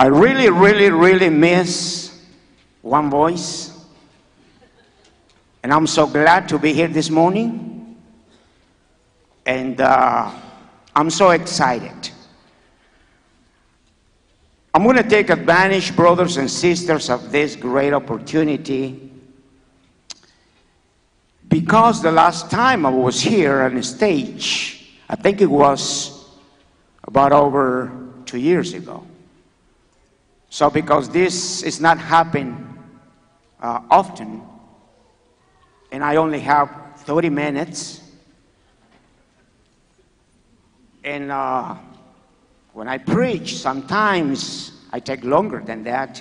I really, really, really miss one voice. And I'm so glad to be here this morning. And uh, I'm so excited. I'm going to take advantage, brothers and sisters, of this great opportunity because the last time I was here on the stage, I think it was about over two years ago. So, because this is not happening uh, often, and I only have 30 minutes, and uh, when I preach, sometimes I take longer than that.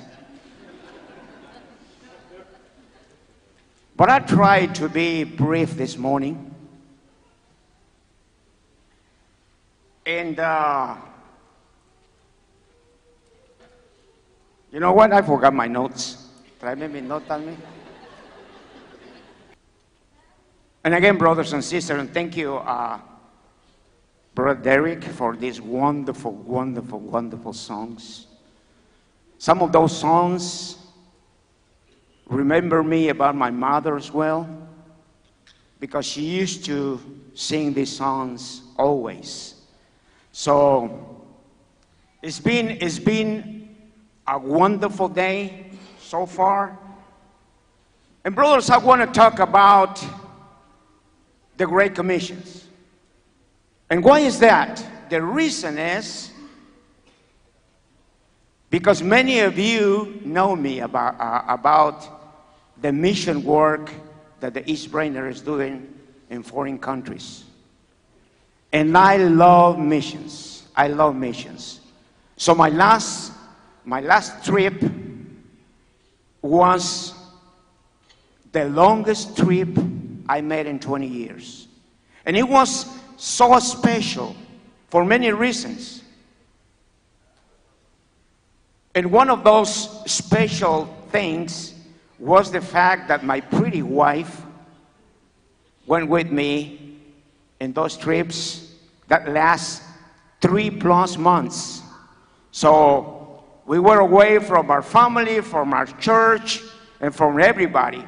But I try to be brief this morning. And uh, you know what? I forgot my notes. Try maybe note on me. And again, brothers and sisters, and thank you, uh, Brother Derek, for these wonderful, wonderful, wonderful songs. Some of those songs remember me about my mother as well, because she used to sing these songs always. So it's been, it's been a wonderful day so far. And, brothers, I want to talk about the Great Commissions. And why is that? The reason is because many of you know me about, uh, about the mission work that the East Brainerd is doing in foreign countries. And I love missions. I love missions. So my last, my last trip was the longest trip I made in 20 years. And it was so special for many reasons. And one of those special things was the fact that my pretty wife went with me in those trips that last three plus months. So we were away from our family, from our church, and from everybody.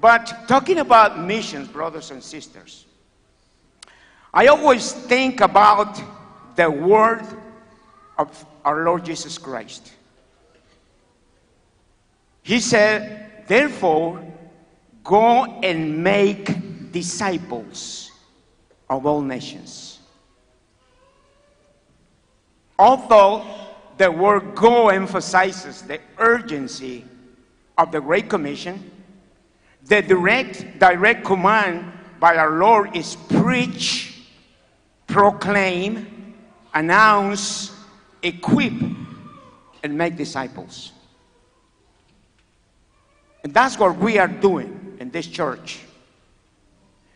But talking about missions, brothers and sisters, I always think about the word of our Lord Jesus Christ. He said, Therefore, go and make disciples of all nations. Although the word go emphasizes the urgency of the Great Commission, the direct, direct command by our Lord is preach, proclaim, announce, equip, and make disciples. And that's what we are doing in this church.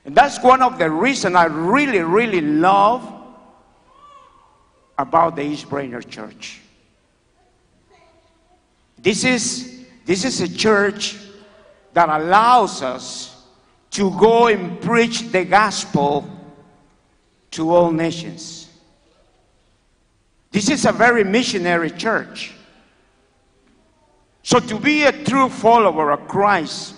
And that's one of the reasons I really, really love about the East Brainerd Church. This is, this is a church that allows us to go and preach the gospel to all nations. This is a very missionary church. So, to be a true follower of Christ,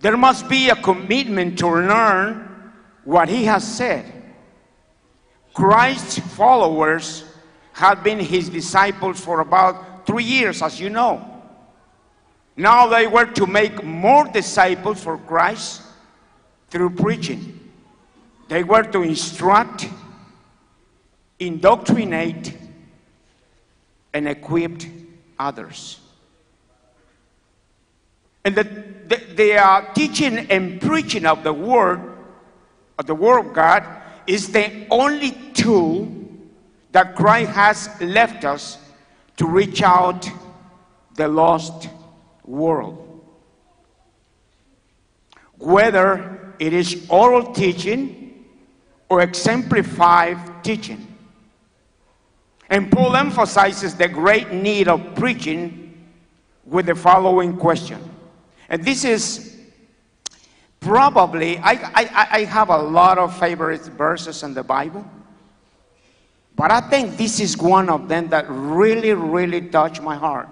there must be a commitment to learn what he has said. Christ's followers have been his disciples for about three years, as you know. Now they were to make more disciples for Christ through preaching. They were to instruct, indoctrinate, and equip others. And the, the, the uh, teaching and preaching of the Word, of the Word of God, is the only tool that Christ has left us to reach out the lost world. Whether it is oral teaching or exemplified teaching. And Paul emphasizes the great need of preaching with the following question. And this is probably, I, I, I have a lot of favorite verses in the Bible, But I think this is one of them that really, really touched my heart.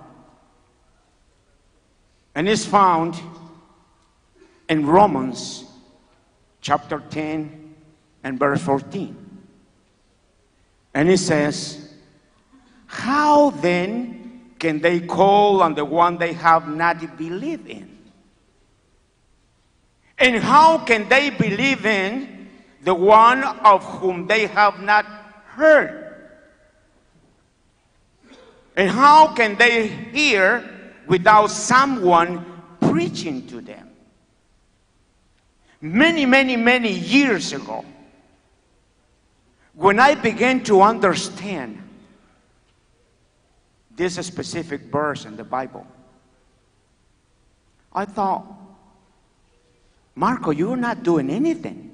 And it's found in Romans chapter 10 and verse 14. And it says, How then can they call on the one they have not believed in? And how can they believe in the one of whom they have not heard? And how can they hear without someone preaching to them? Many, many, many years ago, when I began to understand this specific verse in the Bible, I thought, Marco, you're not doing anything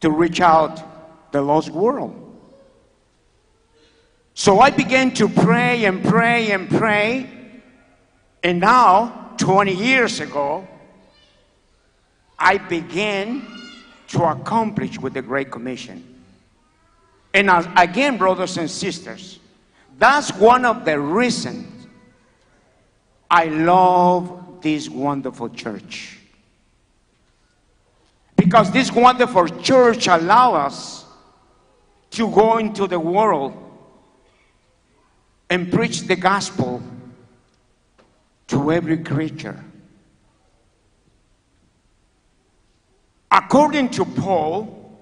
to reach out the lost world. So I began to pray and pray and pray. And now, 20 years ago, I began to accomplish with the Great Commission. And again, brothers and sisters, that's one of the reasons I love this wonderful church. Because this wonderful church allows us to go into the world and preach the gospel to every creature. According to Paul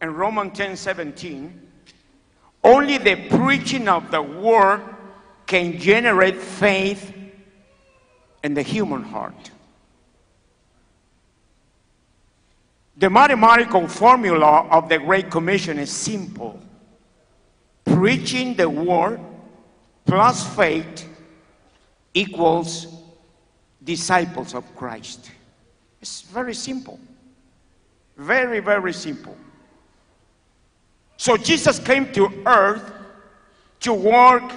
in Romans 10 17, only the preaching of the word can generate faith in the human heart. The mathematical formula of the Great Commission is simple preaching the word plus faith equals disciples of Christ. It's very simple. Very, very simple. So Jesus came to earth to work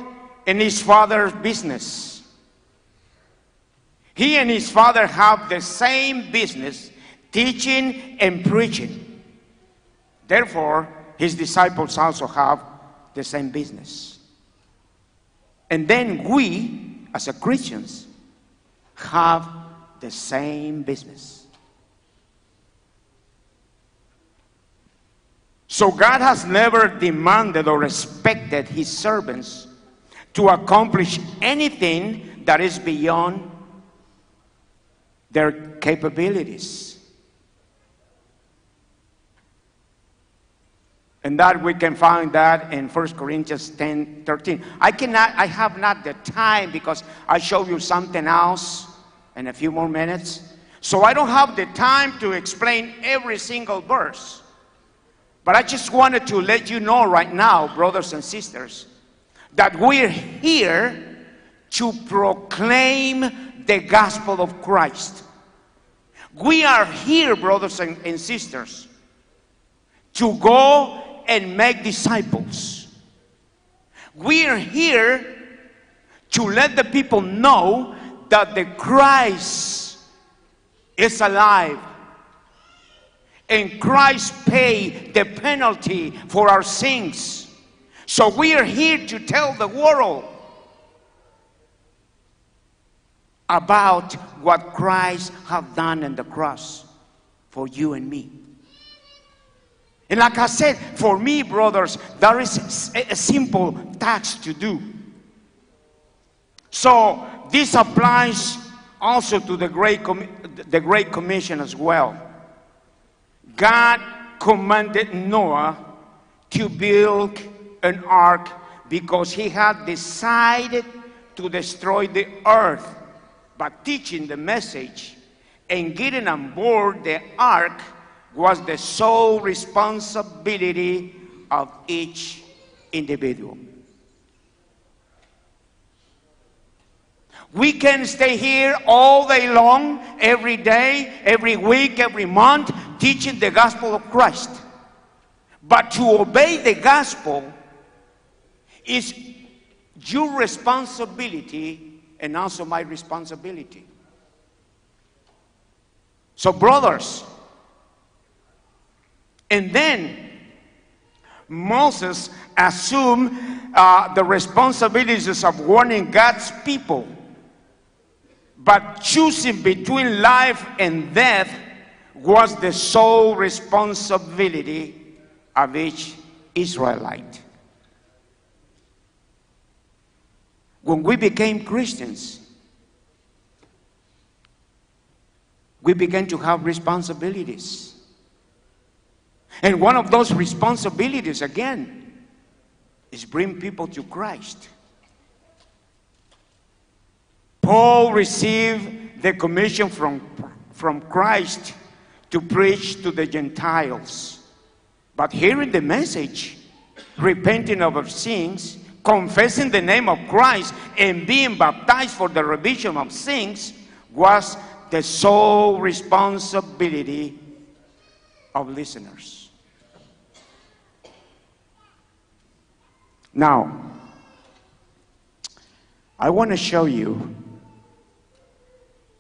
in his father's business. He and his father have the same business, teaching and preaching. Therefore, his disciples also have the same business. And then we, as a Christians, have the same business. So God has never demanded or expected his servants to accomplish anything that is beyond their capabilities. And that we can find that in 1 Corinthians 10 13. I cannot, I have not the time because I show you something else in a few more minutes. So I don't have the time to explain every single verse. But I just wanted to let you know right now, brothers and sisters, that we're here to proclaim the gospel of Christ. We are here, brothers and, and sisters, to go and make disciples. We are here to let the people know that the Christ is alive. And Christ paid the penalty for our sins. So we are here to tell the world about what Christ has done on the cross for you and me. And like I said, for me, brothers, there is a simple task to do. So this applies also to the Great, Com- the Great Commission as well. God commanded Noah to build an ark because he had decided to destroy the earth by teaching the message and getting on board the ark was the sole responsibility of each individual. We can stay here all day long, every day, every week, every month, teaching the gospel of Christ. But to obey the gospel is your responsibility and also my responsibility. So, brothers, and then, Moses assumed uh, the responsibilities of warning God's people. But choosing between life and death was the sole responsibility of each Israelite. When we became Christians, we began to have responsibilities. And one of those responsibilities, again, is bring people to Christ. Paul received the commission from, from Christ to preach to the Gentiles. But hearing the message, repenting of our sins, confessing the name of Christ, and being baptized for the remission of sins was the sole responsibility of listeners. Now, I want to show you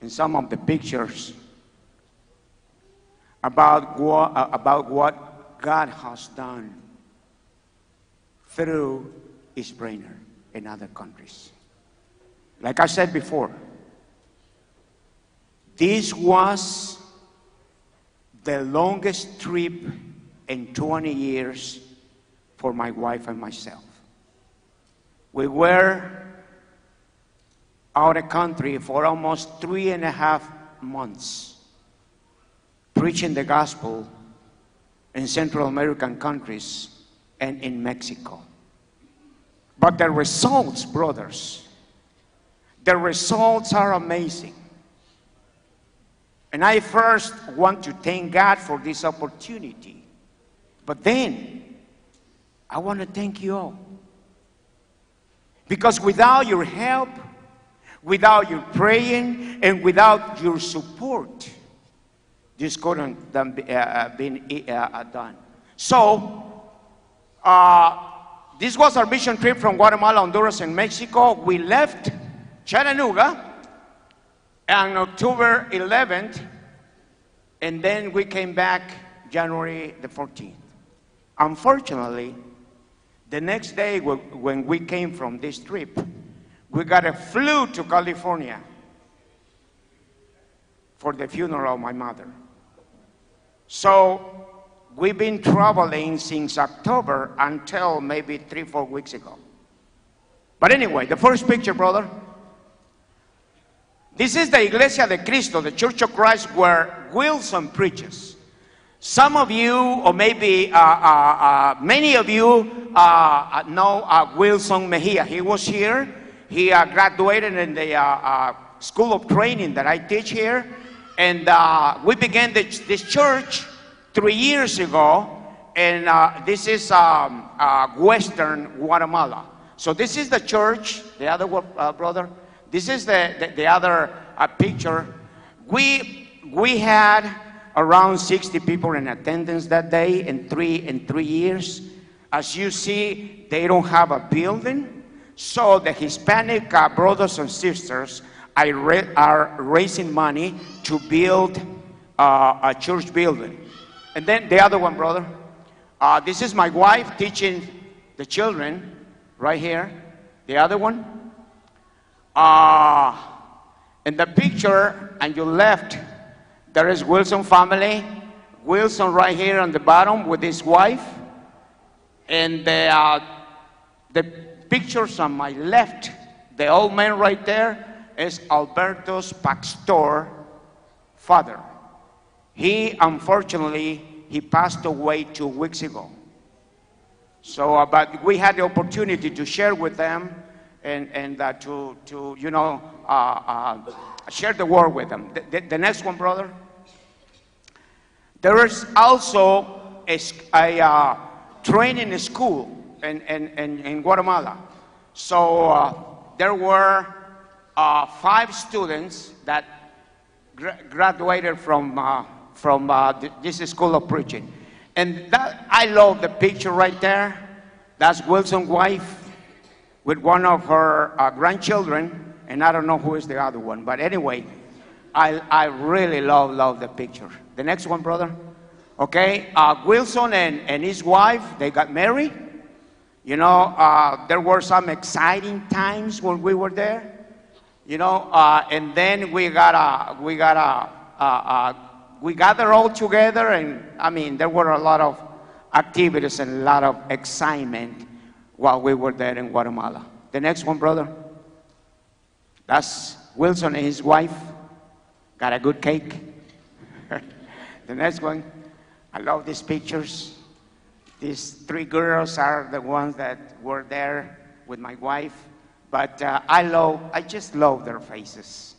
in some of the pictures about what, uh, about what God has done through his brainer in other countries. Like I said before, this was the longest trip in 20 years for my wife and myself. We were out of country for almost three and a half months, preaching the gospel in Central American countries and in Mexico. But the results, brothers, the results are amazing. And I first want to thank God for this opportunity. But then, I want to thank you all. Because without your help, without your praying, and without your support, this couldn't have been uh, uh, uh, done. So, uh, this was our mission trip from Guatemala, Honduras, and Mexico. We left Chattanooga on October 11th, and then we came back January the 14th. Unfortunately, the next day, when we came from this trip, we got a flew to California for the funeral of my mother. So we've been traveling since October until maybe three, four weeks ago. But anyway, the first picture, brother. This is the Iglesia de Cristo, the Church of Christ, where Wilson preaches. Some of you, or maybe uh, uh, uh, many of you, uh, know uh, Wilson Mejia. He was here. He uh, graduated in the school of training that I teach here. And we began this, this, church three years ago. And this is um, Western Guatemala. So this is the church, the other brother. This is the, the, the other picture. We, we had around 60 people in attendance that day in three in three years. As you see, they don't have a building, so the Hispanic uh, brothers and sisters are raising money to build uh, a church building. And then the other one, brother. Uh, this is my wife teaching the children right here. The other one. Uh, in the picture on your left, there is Wilson family. Wilson right here on the bottom with his wife. And the, uh, the pictures on my left, the old man right there, is Alberto's pastor father. He, unfortunately, he passed away two weeks ago. So, uh, but we had the opportunity to share with them and, and uh, to, to, you know, uh, uh share the word with them. The, the, the next one, brother. There is also a, a uh, training school in, in, in, in Guatemala. So uh, there were uh, five students that gra graduated from, uh, from uh, this school of preaching. And that, I love the picture right there. That's Wilson's wife with one of her uh, grandchildren, and I don't know who is the other one. But anyway, I, I really love, love the picture. The next one, brother. Okay, uh, Wilson and, and his wife, they got married. You know, uh, there were some exciting times when we were there. You know, uh, and then we got a, we got a, a, we gathered all together, and I mean, there were a lot of activities and a lot of excitement while we were there in Guatemala. The next one, brother. That's Wilson and his wife. Got a good cake. the next one. I love these pictures. These three girls are the ones that were there with my wife. But uh, I love, I just love their faces.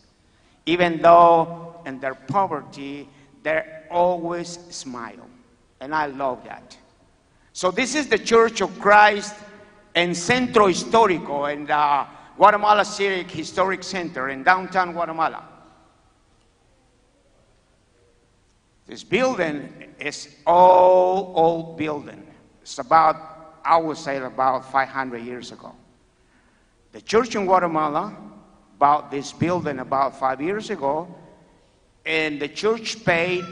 Even though in their poverty, they always smile. And I love that. So this is the Church of Christ in Centro Histórico in the Guatemala City Historic Center in downtown Guatemala. This building is all old building. It's about, I would say, about 500 years ago. The church in Guatemala bought this building about five years ago, and the church paid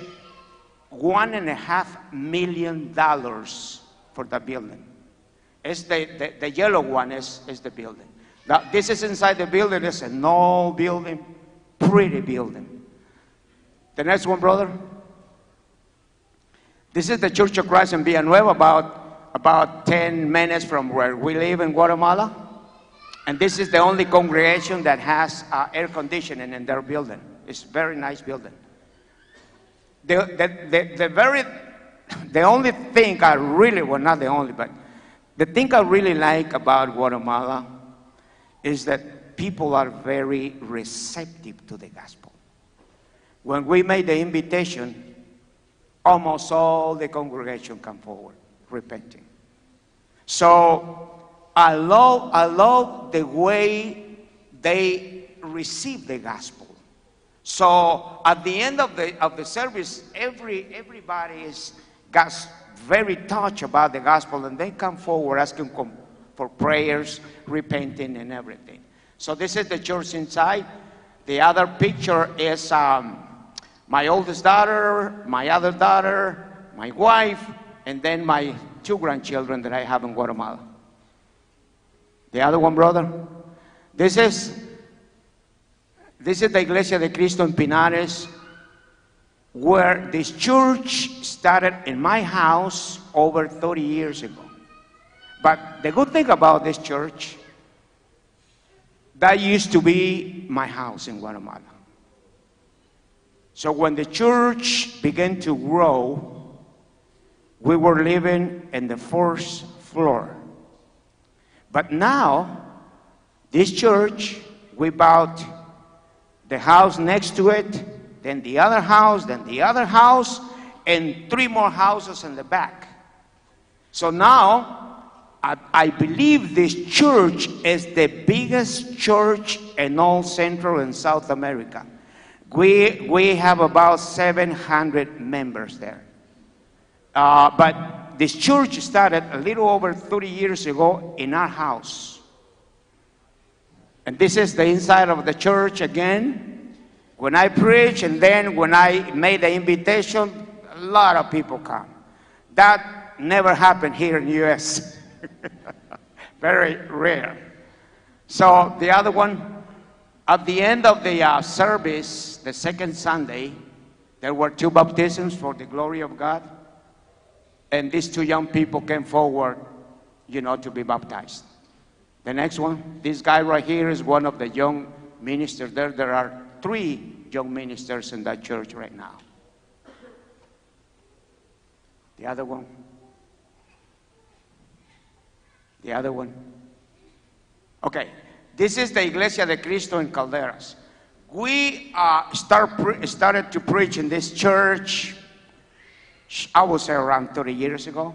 one and a half million dollars for the building. It's the, the, the yellow one is, is the building. Now, this is inside the building. It's an old building, pretty building. The next one, brother. This is the Church of Christ in Villanueva, about, about 10 minutes from where we live in Guatemala. And this is the only congregation that has uh, air conditioning in their building. It's a very nice building. The, the, the, the, very, the only thing I really, well, not the only, but the thing I really like about Guatemala is that people are very receptive to the gospel. When we made the invitation, almost all the congregation come forward repenting. So I love, I love the way they receive the gospel. So at the end of the, of the service, every, everybody is, got very touched about the gospel and they come forward asking for prayers, repenting, and everything. So this is the church inside. The other picture is um, my oldest daughter, my other daughter, my wife, and then my two grandchildren that I have in Guatemala. The other one, brother. This is this is the Iglesia de Cristo in Pinares, where this church started in my house over 30 years ago. But the good thing about this church, that used to be my house in Guatemala. So when the church began to grow, we were living in the first floor. But now, this church, we bought the house next to it, then the other house, then the other house, and three more houses in the back. So now, I, I, believe this church is the biggest church in all Central and South America. We, we have about 700 members there. Uh, but this church started a little over 30 years ago in our house. And this is the inside of the church again. When I preach and then when I made the invitation, a lot of people come. That never happened here in the U.S. Very rare. So the other one, at the end of the uh, service, the second Sunday, there were two baptisms for the glory of God. And these two young people came forward, you know, to be baptized. The next one, this guy right here is one of the young ministers there. There are three young ministers in that church right now. The other one. The other one. Okay, this is the Iglesia de Cristo in Calderas. We uh, start started to preach in this church, I would say around 30 years ago.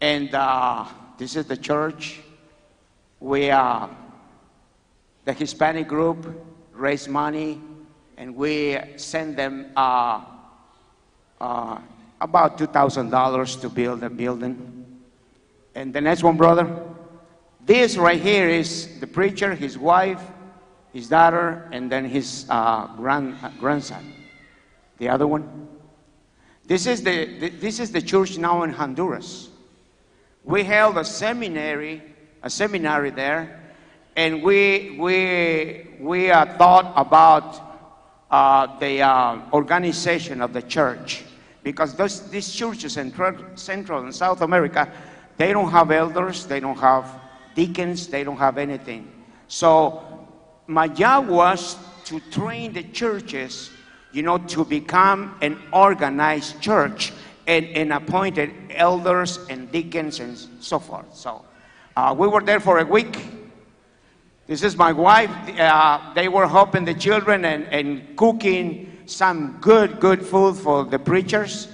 And uh, this is the church. We, uh, the Hispanic group, raise money, and we send them uh, uh, about $2,000 to build a building. And the next one, brother. This right here is the preacher, his wife, his daughter, and then his uh, grand, uh, grandson. The other one. This is the, the- this is the church now in Honduras. We held a seminary, a seminary there, and we we we uh, thought about uh, the uh, organization of the church because those, these churches in Tr- Central and South America, they don't have elders, they don't have deacons, they don't have anything. So my job was to train the churches, you know, to become an organized church and, and appointed elders and deacons and so forth. So uh, we were there for a week. This is my wife. Uh, they were helping the children and, and cooking some good, good food for the preachers.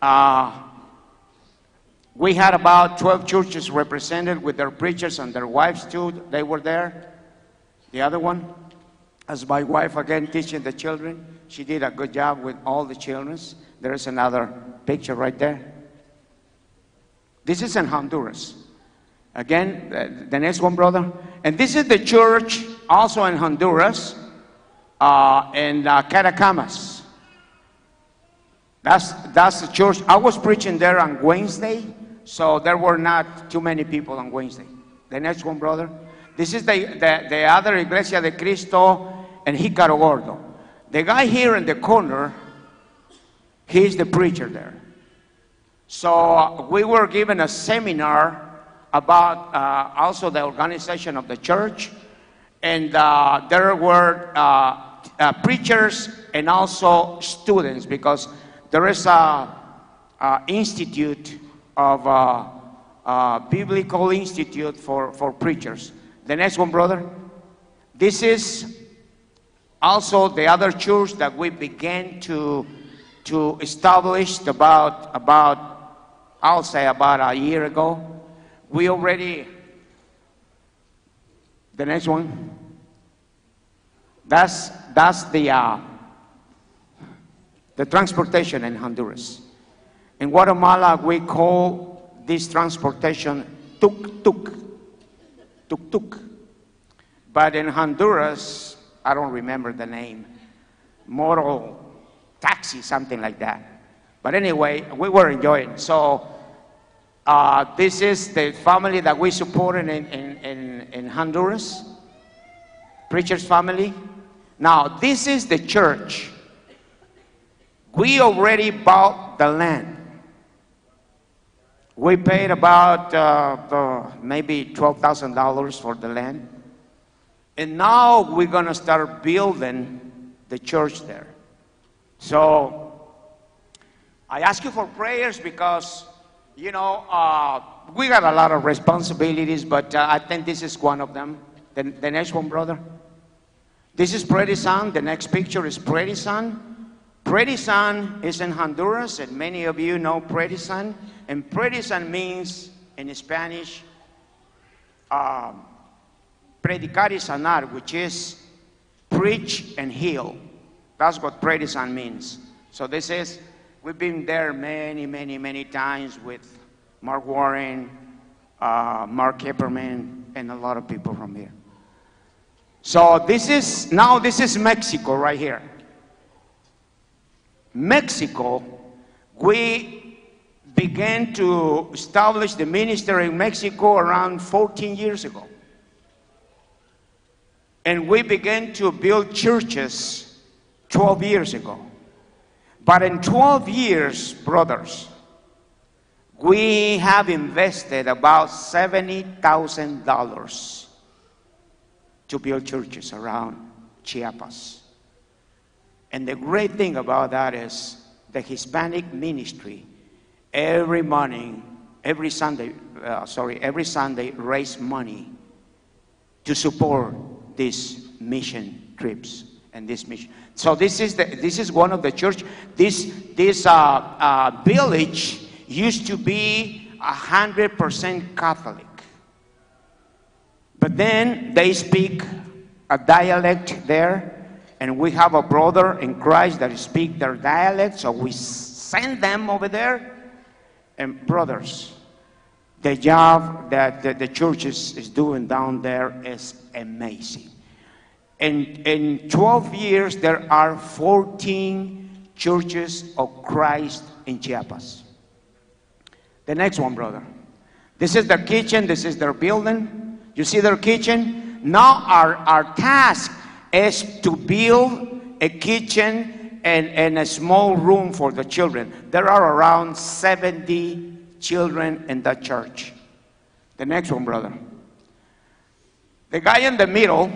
Uh, we had about 12 churches represented with their preachers and their wives too. They were there. The other one, as my wife again teaching the children, she did a good job with all the children. There is another picture right there. This is in Honduras. Again, the, next one, brother. And this is the church also in Honduras, uh, in uh, Catacamas. That's, that's the church. I was preaching there on Wednesday, so there were not too many people on Wednesday. The next one, brother. This is the, the, the other Iglesia de Cristo and Jícaro Gordo. The guy here in the corner, he's the preacher there. So we were given a seminar about uh, also the organization of the church, and uh, there were uh, uh, preachers and also students because there is a institute of uh, uh, biblical institute for, for preachers. The next one, brother. This is also the other church that we began to to establish about about I'll say about a year ago. We already the next one. That's that's the uh, the transportation in Honduras. In Guatemala, we call this transportation tuk tuk, tuk tuk. But in Honduras, I don't remember the name, motor taxi, something like that. But anyway, we were enjoying. So uh, this is the family that we supported in, in, in, in Honduras, preacher's family. Now, this is the church. We already bought the land. We paid about uh, maybe $12,000 for the land. And now we're going to start building the church there. So I ask you for prayers because, you know, uh, we got a lot of responsibilities, but uh, I think this is one of them. The, the next one, brother. This is Predisan. The next picture is Predisan. Pretty Sun is in Honduras, and many of you know Predisan. And Sun means, in Spanish, um, predicar y sanar, which is preach and heal. That's what Sun means. So this is, we've been there many, many, many times with Mark Warren, uh, Mark Epperman, and a lot of people from here. So this is, now this is Mexico right here. Mexico, we began to establish the ministry in Mexico around 14 years ago. And we began to build churches 12 years ago. But in 12 years, brothers, we have invested about $70,000 to build churches around Chiapas. And the great thing about that is the Hispanic ministry every morning, every Sunday, uh, sorry, every Sunday raise money to support these mission trips and this mission. So this is the, this is one of the church. This this uh, uh, village used to be hundred percent Catholic, but then they speak a dialect there, and we have a brother in Christ that speak their dialect, so we send them over there. And brothers, the job that the, the church is, is doing down there is amazing. In, in 12 years, there are 14 churches of Christ in Chiapas. The next one, brother. This is their kitchen, this is their building. You see their kitchen? Now, our, our task is to build a kitchen and, and a small room for the children. There are around 70 children in that church. The next one, brother. The guy in the middle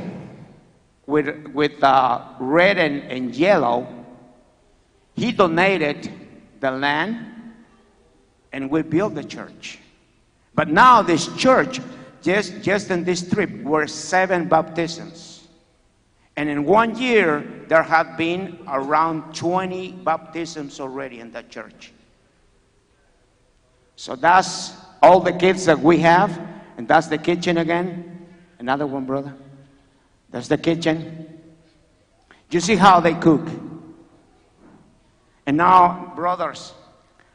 with, with uh, red and, and yellow, he donated the land and we built the church. But now this church, just, just in this trip, were seven baptisms. And in one year, there have been around 20 baptisms already in that church. So that's all the kids that we have. And that's the kitchen again. Another one, brother. That's the kitchen. You see how they cook. And now, brothers,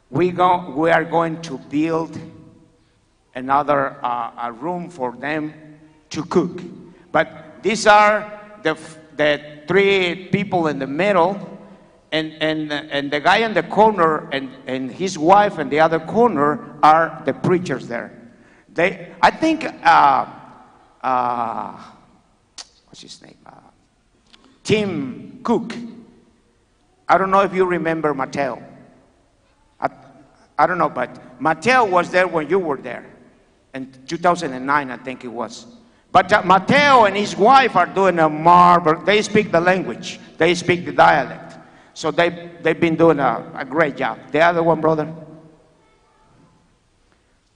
we, go, we are going to build another uh, a room for them to cook. But these are the, the three people in the middle, and, and, and the guy in the corner and, and his wife in the other corner are the preachers there. They, I think, uh, uh, what's his name? Uh, Tim Cook. I don't know if you remember Mateo. I, I don't know, but Mateo was there when you were there in 2009, I think it was. But uh, Mateo and his wife are doing a marvel. They speak the language, they speak the dialect. So they, they've been doing a, a great job. The other one, brother?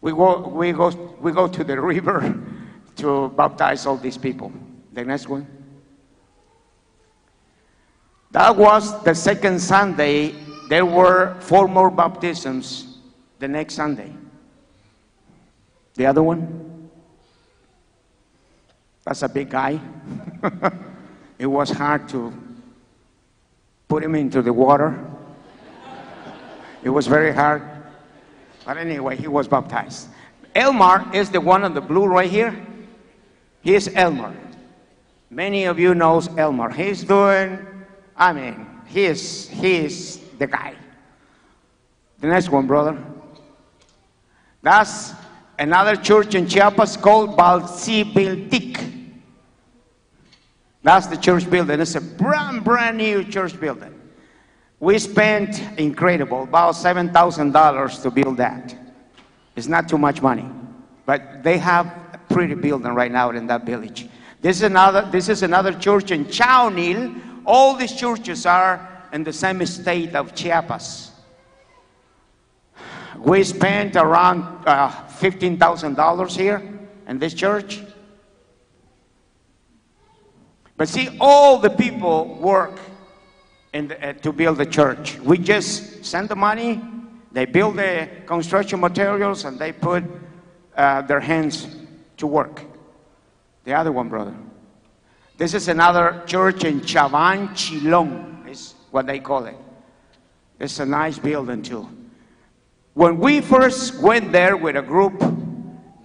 We go, we, go, we go to the river to baptize all these people. The next one. That was the second Sunday. There were four more baptisms the next Sunday. The other one? That's a big guy. it was hard to put him into the water. It was very hard. But anyway, he was baptized. Elmar is the one on the blue right here. He is Elmar. Many of you knows Elmar. He's doing, I mean, he is, he is the guy. The next one, brother. That's another church in Chiapas called Balsibiltic. That's the church building. It's a brand, brand new church building. We spent incredible, about $7,000 to build that. It's not too much money, but they have a pretty building right now in that village. This is another, this is another church in Chaunil. All these churches are in the same state of Chiapas. We spent around uh, $15,000 here in this church. But see, all the people work the, uh, to build the church. We just send the money, they build the construction materials, and they put uh, their hands to work. The other one, brother. This is another church in Chavan Chilong, is what they call it. It's a nice building, too. When we first went there with a group,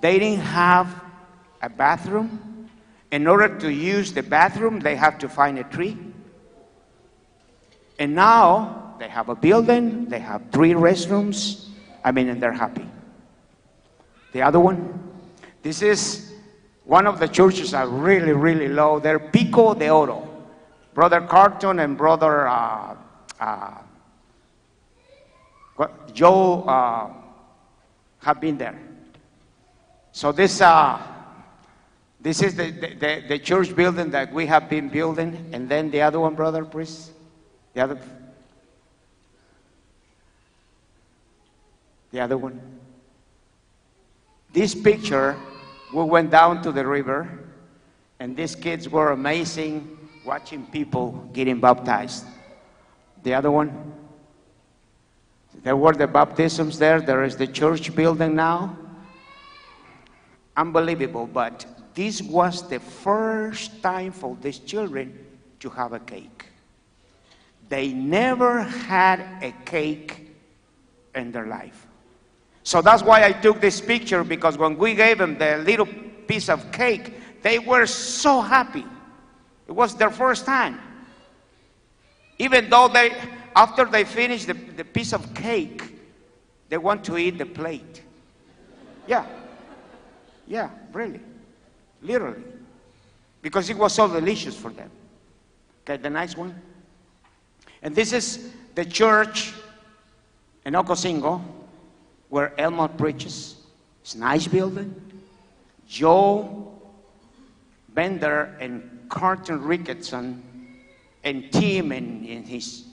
they didn't have a bathroom. In order to use the bathroom, they have to find a tree. And now they have a building, they have three restrooms. I mean, and they're happy. The other one, this is one of the churches are really, really low. They're Pico de Oro. Brother Carlton and Brother uh, uh, Joe uh, have been there. So this, uh, this is the, the, the, church building that we have been building. And then the other one, brother, please. The other. The other one. This picture, we went down to the river, and these kids were amazing watching people getting baptized. The other one. There were the baptisms there. There is the church building now. Unbelievable, but this was the first time for these children to have a cake. They never had a cake in their life. So that's why I took this picture because when we gave them the little piece of cake, they were so happy. It was their first time. Even though they, after they finish the, the piece of cake, they want to eat the plate. Yeah. Yeah, really. Literally. Because it was so delicious for them. Okay, the next one. And this is the church in Ocosingo where Elmo preaches. It's a nice building. Joe Bender and Carlton Ricketson and Tim and, and his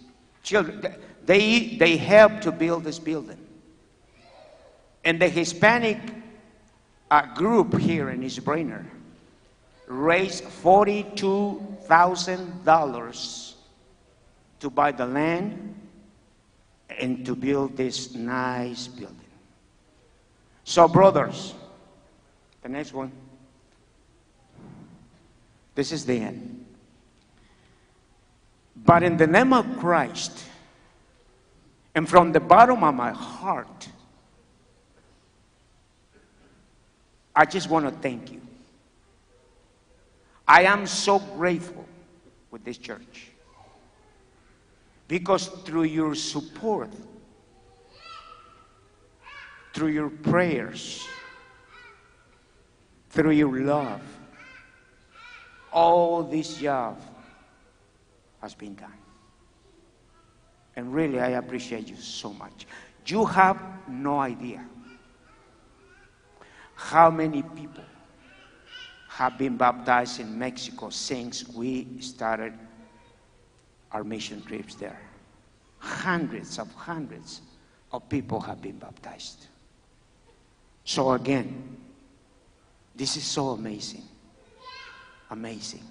children, they, they helped to build this building. And the Hispanic uh, group here in East Brainerd raised $42,000 to buy the land and to build this nice building. So, brothers, the next one. This is the end. But in the name of Christ, and from the bottom of my heart, I just want to thank you. I am so grateful with this church because through your support, through your prayers, through your love, all this job has been done. And really, I appreciate you so much. You have no idea how many people have been baptized in Mexico since we started our mission trips there. Hundreds of hundreds of people have been baptized. So, again, this is so amazing. Amazing.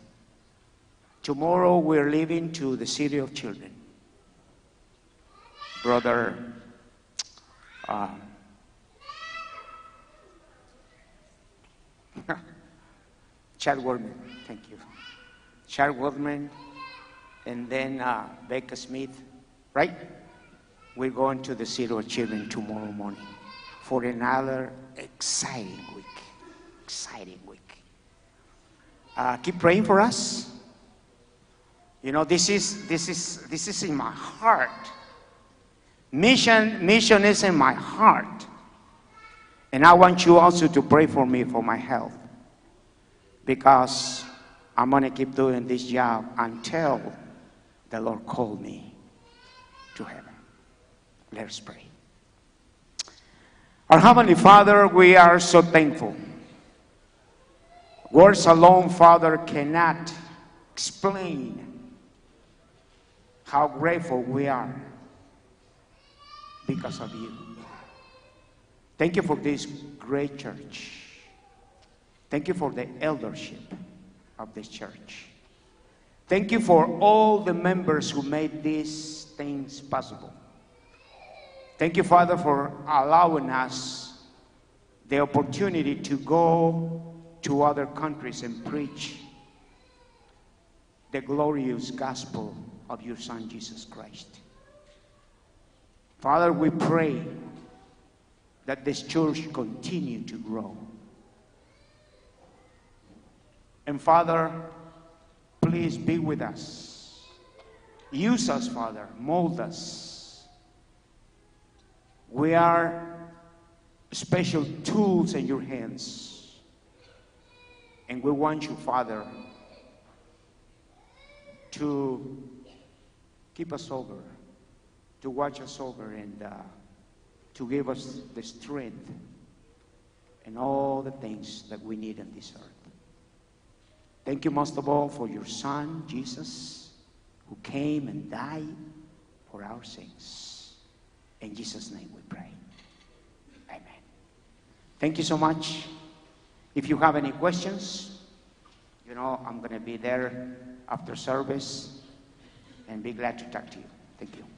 Tomorrow we're leaving to the city of children. Brother uh, Chad Wordman, thank you. Chad Wordman, and then uh, Becca Smith, right? We're going to the of Children tomorrow morning for another exciting week. Exciting week. Uh, keep praying for us. You know, this is this is this is in my heart. Mission, mission is in my heart. And I want you also to pray for me for my health. Because I'm going to keep doing this job until the Lord called me to heaven. Let us pray. Our Heavenly Father, we are so thankful. Words alone, Father, cannot explain how grateful we are because of you. Thank you for this great church. Thank you for the eldership of this church. Thank you for all the members who made these things possible. Thank you, Father, for allowing us the opportunity to go to other countries and preach the glorious gospel of your Son, Jesus Christ. Father, we pray that this church continue to grow. And Father, please be with us. Use us, Father. Mold us. We are special tools in your hands. And we want you, Father, to keep us over, to watch us over, and uh, to give us the strength and all the things that we need on this earth. Thank you most of all for your Son, Jesus, who came and died for our sins. In Jesus' name we pray. Amen. Thank you so much. If you have any questions, you know, I'm going to be there after service and be glad to talk to you. Thank you.